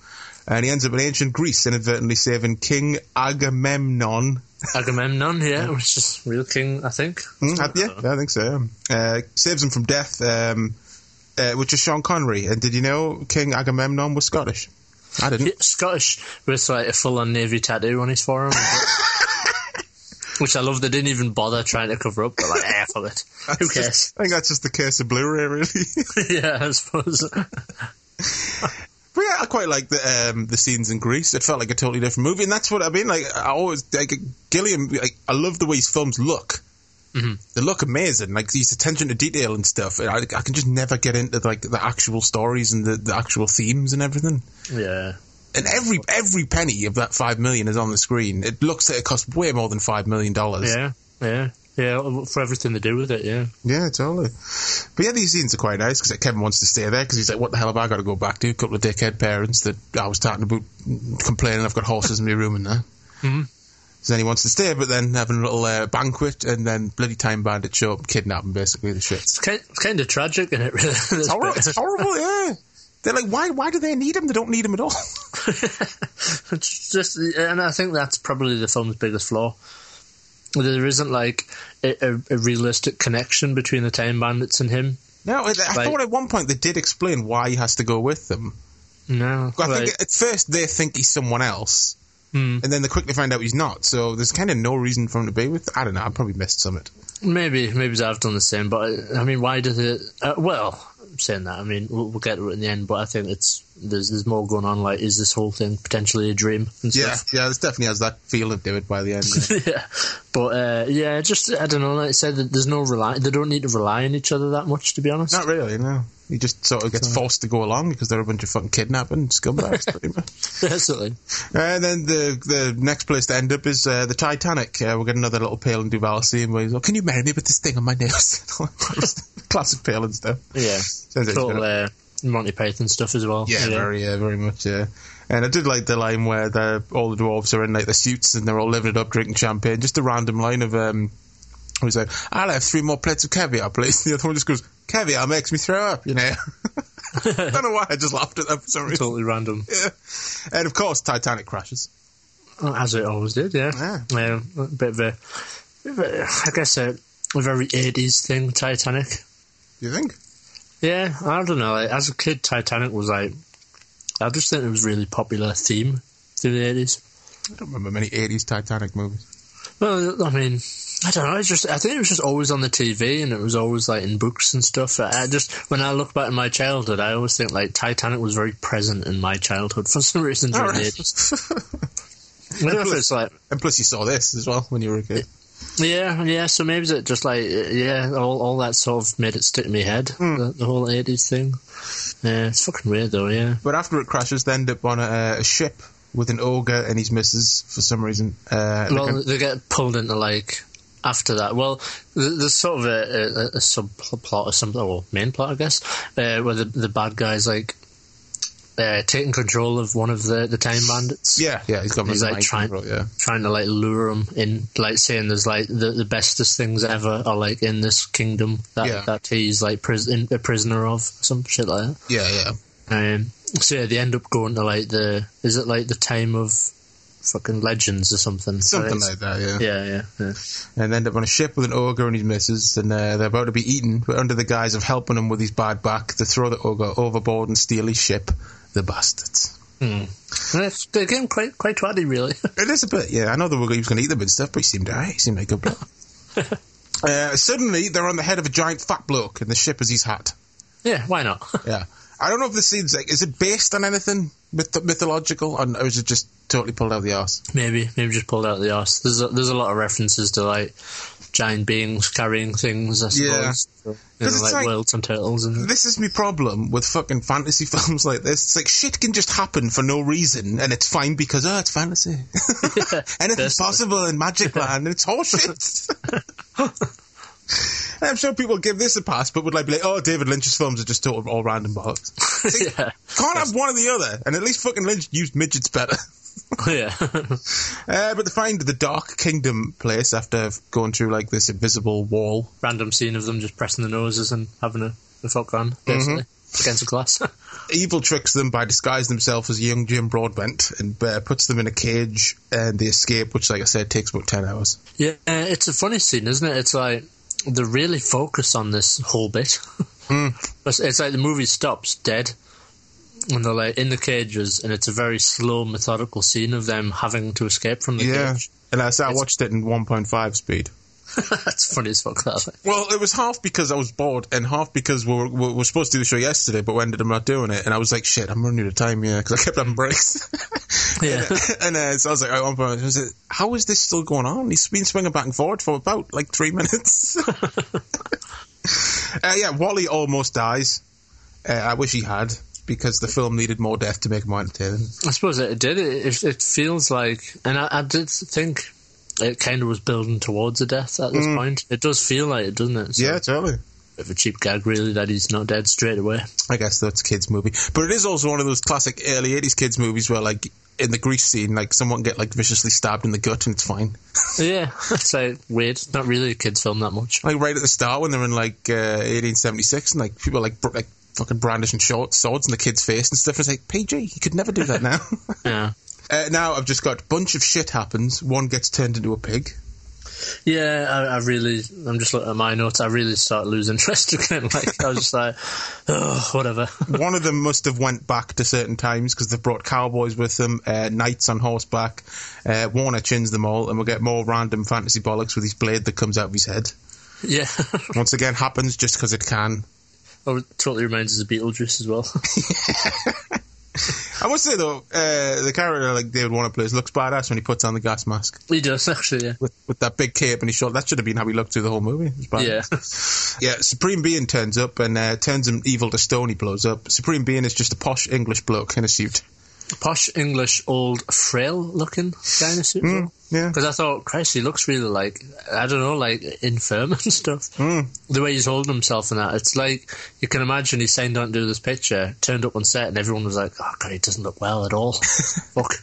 and he ends up in ancient Greece, inadvertently saving King Agamemnon. Agamemnon, yeah, which is real king, I think. Hmm, uh, yeah, yeah, I think so. yeah. Uh, saves him from death, um, uh, which is Sean Connery. And did you know King Agamemnon was Scottish? I didn't. Scottish with like a full-on navy tattoo on his forearm. Which I love. They didn't even bother trying to cover up. They're like, eh, fuck it. Who cares? just- I think that's just the case of Blu-ray, really. yeah, I suppose. But yeah, I quite like the um, the scenes in Greece. It felt like a totally different movie, and that's what I mean. Like I always like Gilliam. Like, I love the way his films look. Mhm. They look amazing. Like these attention to detail and stuff. I, I can just never get into like the actual stories and the, the actual themes and everything. yeah. And every every penny of that five million is on the screen. It looks like it cost way more than five million dollars. Yeah, yeah, yeah. For everything to do with it, yeah. Yeah, totally. But yeah, these scenes are quite nice because Kevin wants to stay there because he's like, "What the hell have I got to go back to?" A couple of dickhead parents that I was talking about complaining I've got horses in my room and that. Mhm. So then he wants to stay, but then having a little uh, banquet and then bloody time bandits show up kidnapping. Basically, the shit. It's kind, it's kind of tragic, isn't it? Really, It's horrible. It's horrible. Yeah. They're like, why? Why do they need him? They don't need him at all. It's just, and I think that's probably the film's biggest flaw. There isn't like a, a, realistic connection between the Time Bandits and him. No, I, I Like- thought at one point they did explain why he has to go with them. No, I like, think at first they think he's someone else, Hmm. and then they quickly find out he's not. So there's kind of no reason for him to be with. I don't know. I probably missed some it. maybe maybe I've done the same, but I mean, why does it? Uh, well, I'm saying that, I mean, we'll, we'll get to it in the end, but I think it's there's there's more going on. Like, is this whole thing potentially a dream? And Yeah, stuff? yeah. This definitely has that feeling to it by the end. yeah. yeah, but uh, yeah, just I don't know. Like I said, there's no rely. They don't need to rely on each other that much, to be honest. Not really, no. He just sort of gets forced to go along because they're a bunch of fucking kidnapping scumbags, pretty much. Basically, And then the the next place to end up is uh, the Titanic. Uh, we'll get another little Palin Duvall scene where he's like, "Can you marry me with this thing on my nose?" Classic Palin stuff. yeah, Sounds total Monty Python stuff as well. Yeah, very, uh, very much. Yeah, and I did like the line where the all the dwarves are in like the suits and they're all living it up, drinking champagne. Just a random line of um, who's like, "I'll have three more plates of caviar, please." The other one just goes, "Caviar makes me throw up," you know. I don't know why I just laughed at that for some reason. totally random, Yeah. And of course, Titanic crashes. as it always did. Yeah, Yeah. Um, a bit of a, bit of a I guess a, a very 80s thing. Titanic. You think? Yeah, I don't know. Like, as a kid, Titanic was like, I just think it was a really popular theme through the 80s. I don't remember many '80s Titanic movies. Well, I mean, I don't know. It's just I think it was just always on the TV, and it was always like in books and stuff. I just when I look back in my childhood, I always think like Titanic was very present in my childhood for some reason during the eighties. I don't know if it's like And plus, you saw this as well when you were a kid. Yeah, yeah. So maybe it's just like yeah, all all that sort of made it stick in my head. The, the whole eighties thing. Yeah, it's fucking weird though. Yeah. But after it crashes, they end up on a, a ship with an ogre and his missus for some reason. Uh, they Well, can- they get pulled into like after that. Well, there's sort of a, a, a subplot or something, or main plot, I guess, uh, where the the bad guys like uh, taking control of one of the the time bandits. yeah, yeah, he's got He's, like, mind trying- control, yeah. Trying to like lure him in, like saying there's like the, the bestest things ever are like in this kingdom that Yeah. that he's like pris- in, a prisoner of, some shit like that. Yeah, yeah. Um, so yeah, they end up going to like the is it like the time of fucking legends or something? Something like that, yeah. Yeah, yeah, yeah. And they end up on a ship with an ogre and his missus, and uh, they're about to be eaten, but under the guise of helping him with his bad back, they throw the ogre overboard and steal his ship. The bastards. It's, they're getting quite quite twatty, really. It is a bit, yeah. I know they were he was going to eat them and stuff, but he seemed alright. He seemed like a good bloke. uh, suddenly, they're on the head of a giant fat bloke, and the ship is his hat. yeah, why not? Yeah. I don't know if the scene's like, is it based on anything myth- mythological, or or is it just totally pulled out of the arse? maybe, maybe just pulled out of the arse. There's a, there's a lot of references to like giant beings carrying things. I Yeah. suppose. You know, like, like- worlds and turtles and This is my problem with fucking fantasy films like this. It's like shit can just happen for no reason, and it's fine because oh, it's fantasy. Anything's basically. possible in Magic Land, and it's horseshit. I'm sure people give this a pass, but would like be like, oh, David Lynch's films are just total all random bollocks. Yeah, Can't have one or the other, and at least fucking Lynch used midgets better. Yeah. Uh, but they find the Dark Kingdom place after going through like this invisible wall. Random scene of them just pressing the noses and having a, a fuck on, basically against a glass. Evil tricks them by disguising himself as young Jim Broadbent and uh, puts them in a cage, and they escape, which, like I said, takes about ten hours. Yeah, uh, it's a funny scene, isn't it? It's like they really focus on this whole bit. It's, it's like the movie stops dead, and they're like in the cages, and it's a very slow, methodical scene of them having to escape from the Yeah, cage. and I, so I It's- watched it in 1.5 speed. That's funny as fuck. That. like. Well, it was half because I was bored, and half because we were, we were supposed to do the show yesterday, but we ended up not doing it. And I was like, "Shit, I'm running out of time here," because I kept having breaks. Yeah. and uh, so I was like, at one point, I was like, "How is this still going on?" He's been swinging back and forward for about like three minutes. uh, yeah, Wally almost dies. Uh, I wish he had because the film needed more death to make it more entertaining. I suppose it did. It, it, it feels like, and I, I did think it kind of was building towards a death at this point. It does feel like it, doesn't it? So, Mm. Yeah, totally. bit of a cheap gag, really, that he's not dead straight away. I guess that's a kids movie, but it is also one of those classic early '80s kids movies where, like, in the Greece scene, like someone get like viciously stabbed in the gut and it's fine. yeah, it's like weird. Not really a kids' film that much. Like right at the start when they're in like uh, 1876 and like people are, like br- like fucking brandishing short swords in the kid's face and stuff. It's like PG. You could never do that now. Yeah. uh, now I've just got a bunch of shit happens. One gets turned into a pig. Yeah, I, I really, I'm just looking at my notes. I really start losing interest again. Like, I was just like, oh, whatever. One of them must have went back to certain times because they've brought cowboys with them, uh, knights on horseback. Uh, Warner chins them all, and we'll get more random fantasy bollocks with his blade that comes out of his head. yeah. Once again, happens just because it can. Oh, it totally reminds us of Beetlejuice as well. I must say though, uh, the character like David Warner plays looks badass when he puts on the gas mask he does, actually, yeah. with, with that big cape and his shoulder. That should have been how he looked through the whole movie. It was badass. Yeah. Yeah, Supreme Being turns up and uh, turns him evil to stone. He blows up. Supreme Being is just a posh English bloke in a suit. Posh, English, old, frail looking guy in a suit. Mm, yeah. Because I thought, Christ, he looks really like, I don't know, like infirm and stuff. Mm. The way he's holding himself and that. It's like, you can imagine he signed on to do this picture, turned up on set, and everyone was like, oh, God, he doesn't look well at all. Fuck.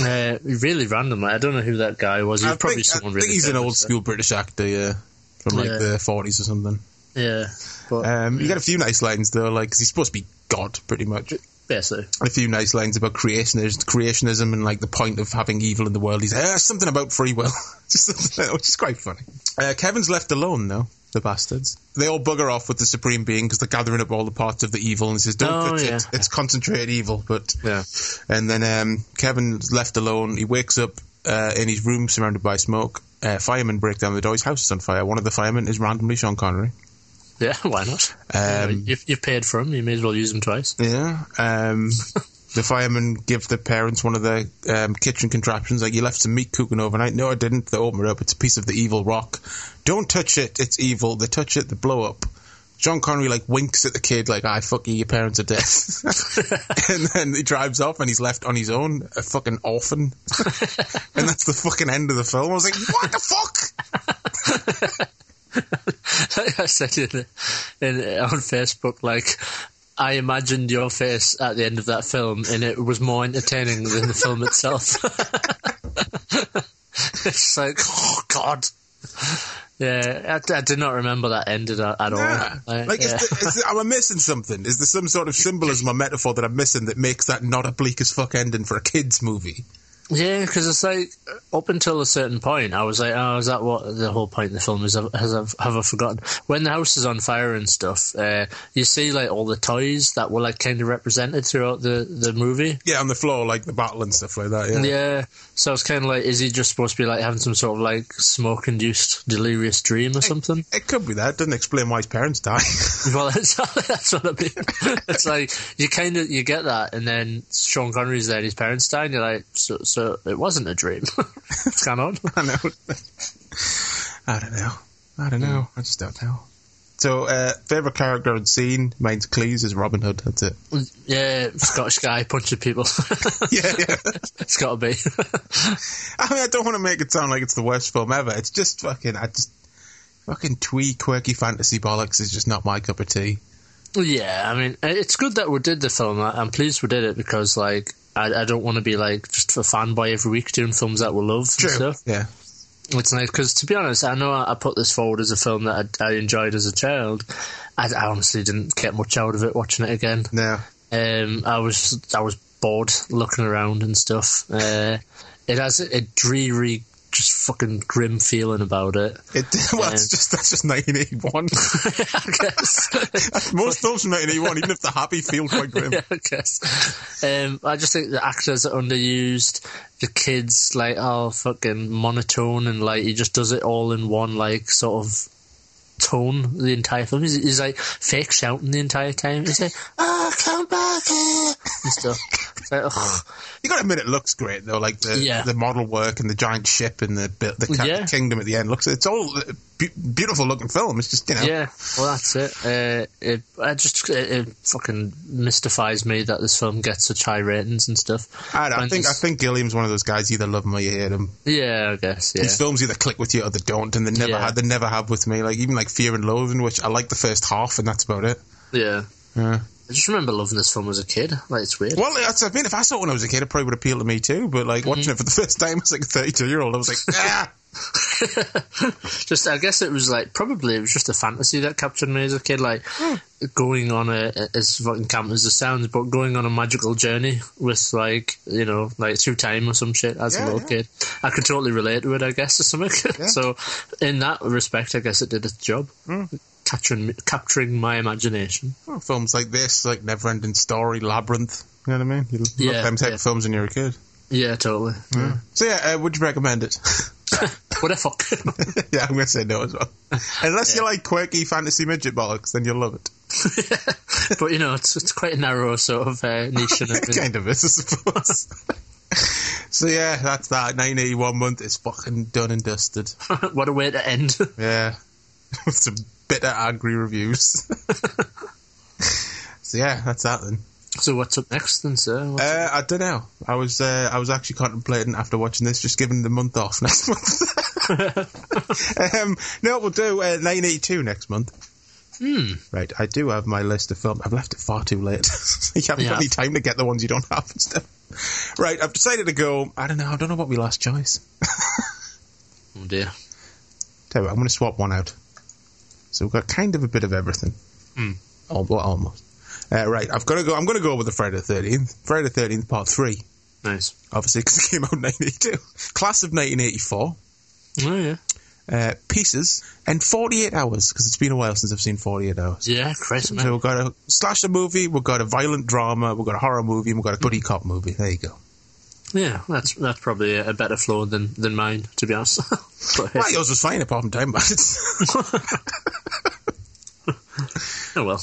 Uh, really random. I don't know who that guy was. He was I probably think, I someone think really he's an old school British actor, yeah, from like Yeah. the forties or something. Yeah. But, Um, you get a few nice lines though, like 'cause he's supposed to be God, pretty much. Basically. a few nice lines about creationism, creationism and like the point of having evil in the world. He's uh, something about free will, which is quite funny. Uh, Kevin's left alone though. The bastards. They all bugger off with the supreme being because they're gathering up all the parts of the evil and says, "Don't Oh, touch yeah. it. It's concentrated evil." But Yeah. and then um, Kevin's left alone. He wakes up uh, in his room surrounded by smoke. Uh, firemen break down the door. His house is on fire. One of the firemen is randomly Sean Connery. Yeah, why not? Um, you've, you've paid for them, you may as well use them twice. Yeah. Um, the firemen give the parents one of the um, kitchen contraptions. Like, you left some meat cooking overnight. No, I didn't. They open it up. It's a piece of the evil rock. Don't touch it. It's evil. They touch it. They blow up. John Connery like winks at the kid like, "I fuck you. Your parents are dead." and then he drives off and he's left on his own, a fucking orphan. and that's the fucking end of the film. I was like, "What the fuck?" Like I said in, in on Facebook, like I imagined your face at the end of that film, and it was more entertaining than the film itself. it's like, oh god, yeah, I, I did not remember that ended at, at Yeah. all. Like, Like, is yeah. the, is the, am I missing something? Is there some sort of symbolism or metaphor that I'm missing that makes that not a bleak as fuck ending for a kids movie? Yeah, because it's like up until a certain point, I was like, "Oh, is that what the whole point of the film is?" Has I, have I forgotten? When the house is on fire and stuff, uh, you see like all the toys that were like kind of represented throughout the the movie. Yeah, on the floor, like the battle and stuff like that. Yeah. Yeah, so it's kind of like, is he just supposed to be like having some sort of like smoke-induced delirious dream or something? It could be that. It doesn't explain why his parents died. well, that's, that's what I mean. It's like you kind of you get that, and then Sean Connery's there, and his parents die, and you're like, so so it wasn't a dream. What's going on? I know. I don't know. I don't know. I just don't know. So, uh, favourite character and scene, mine's Cleese is Robin Hood. That's it. Yeah, Scottish guy punching people. Yeah, yeah. it's got to be. I mean, I don't want to make it sound like it's the worst film ever. It's just fucking, I just, fucking twee, quirky fantasy bollocks is just not my cup of tea. yeah, I mean, it's good that we did the film. I'm pleased we did it because, like, I, I don't want to be like just a fanboy every week doing films that we love and stuff. Yeah. It's nice because, to be honest, I know I, I put this forward as a film that I, I enjoyed as a child. I, I honestly didn't get much out of it watching it again. No. Um, I was I was bored looking around and stuff. Uh, it has a, a dreary, just fucking grim feeling about it. It, well, it's just, that's just 1981. I guess. Most films from 1981, even if they're happy, feel quite grim. yeah, I guess. Um, I just think the actors are underused. The kids like are fucking monotone and like he just does it all in one like sort of tone the entire film. He's, he's like fake shouting the entire time. He's like, "Ah, come back here," and stuff. It's like, ugh. You got to admit, it looks great though. Like the Yeah. the model work and the giant ship and the bi- the, Yeah. kingdom at the end looks. It's all be- beautiful looking film. It's just you know. Yeah, well, that's it. Uh, it I just it, it fucking mystifies me that this film gets such high ratings and stuff. I, don't- I think I think Gilliam's one of those guys. You either love him or you hate him. yeah, I guess yeah. His films either click with you or they don't, and they never Yeah. have. They never have with me. Like even like Fear and Loathing, which I like the first half, and that's about it. Yeah. Yeah. I just remember loving this film as a kid. Like, it's weird. Well, that's, I mean, if I saw it when I was a kid, it probably would appeal to me too. But like watching it for the first time as like a 32 year old, I was like, ah, just I guess it was like probably it was just a fantasy that captured me as a kid, like going on a as fucking camp as it sounds, but going on a magical journey with like you know like through time or some shit as Yeah, a little yeah. kid. I could totally relate to it, I guess, or something. so in that respect, I guess it did its job, Hmm. Capturing capturing my imagination. Oh, films like this, like Neverending Story, Labyrinth. You know what I mean? You love Yeah, them type yeah. of films when you're a kid. Yeah, totally. So yeah, uh, would you recommend it? What the fuck? yeah, I'm going to say no as well. Unless you like quirky fantasy midget bollocks, then you'll love it. but you know, it's it's quite a narrow sort of uh, niche. it. kind of is, I suppose. so yeah, that's that. 1981 month is fucking done and dusted. what a way to end. Yeah, with some bitter, angry reviews. so yeah, that's that then. so what's up next then, sir? What's Uh, I don't know. I was uh, I was actually contemplating after watching this, just giving the month off next month. um, no, we'll do uh, 1982 next month. Hmm. Right, I do have my list of films. I've left it far too late. you haven't got any time to get the ones you don't have and stuff. Right, I've decided to go. I don't know. I don't know what my last choice. Oh dear. Tell you what, I'm going to swap one out. So we've got kind of a bit of everything. Oh, almost. Uh, right, I've got to go. I'm going to go with the Friday the 13th. Friday the 13th, part three. Nice. Obviously, because it came out in 1982. Class of 1984. Oh yeah. Uh, Pieces and 48 Hours because it's been a while since I've seen 48 Hours. Yeah, Christ, So we've got a slasher movie, we've got a violent drama, we've got a horror movie, and we've got a buddy cop movie. There you go. Yeah, that's that's probably a, better flow than than mine, to be honest. but, Well, yours was fine apart from Time Bandits. oh well.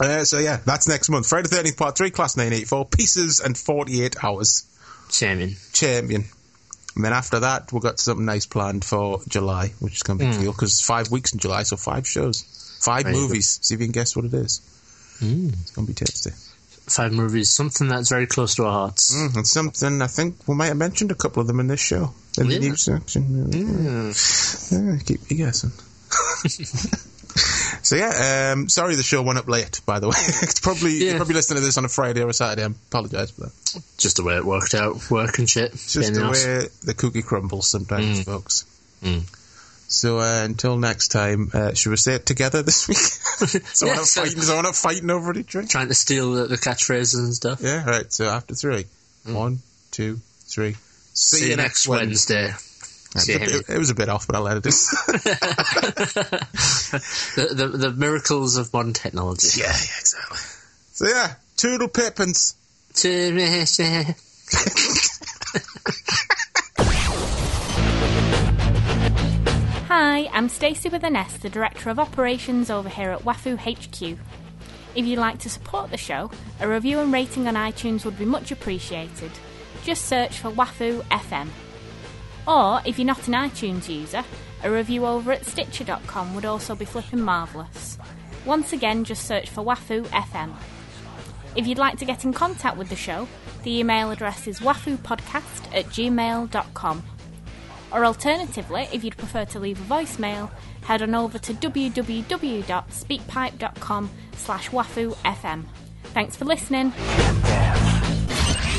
uh, so yeah, that's next month. Friday the 13th, part 3, Class 984, Pieces and 48 Hours. Champion. Champion. And then after that, we've got something nice planned for July, which is going to be cool because it's five weeks in July, so five shows, five good. movies. See if you can guess what it is. It's going to be tasty. Five movies, something that's very close to our hearts. Mm, it's something I think we might have mentioned a couple of them in this show in the news section. Yeah, keep me guessing. so yeah, um, sorry the show went up late. By the way, it's probably Yeah. you're probably listening to this on a Friday or a Saturday. I apologise for that. Just the way it worked out, work and shit. Just the way the cookie crumbles sometimes, folks. So uh, until next time, uh, should we say it together this week? so we're Yeah, not so- fighting. So fighting over each other. Trying to steal the, the catchphrases and stuff. Yeah, right. So after three, one, two, three. See, you next Wednesday. See you, It, it was a bit off, but I'll let it. The, the, the miracles of modern technology. Yeah, yeah, exactly. So yeah, toodle pippins. I'm Stacey with an S, the Director of Operations over here at Wafu HQ. If you'd like to support the show, a review and rating on iTunes would be much appreciated. Just search for Wafu FM. Or, if you're not an iTunes user, a review over at Stitcher.com would also be flipping marvellous. Once again, just search for Wafu FM. If you'd like to get in contact with the show, the email address is wafupodcast at gmail.com. Or alternatively, if you'd prefer to leave a voicemail, head on over to www.speakpipe.com slash wafufm. Thanks for listening.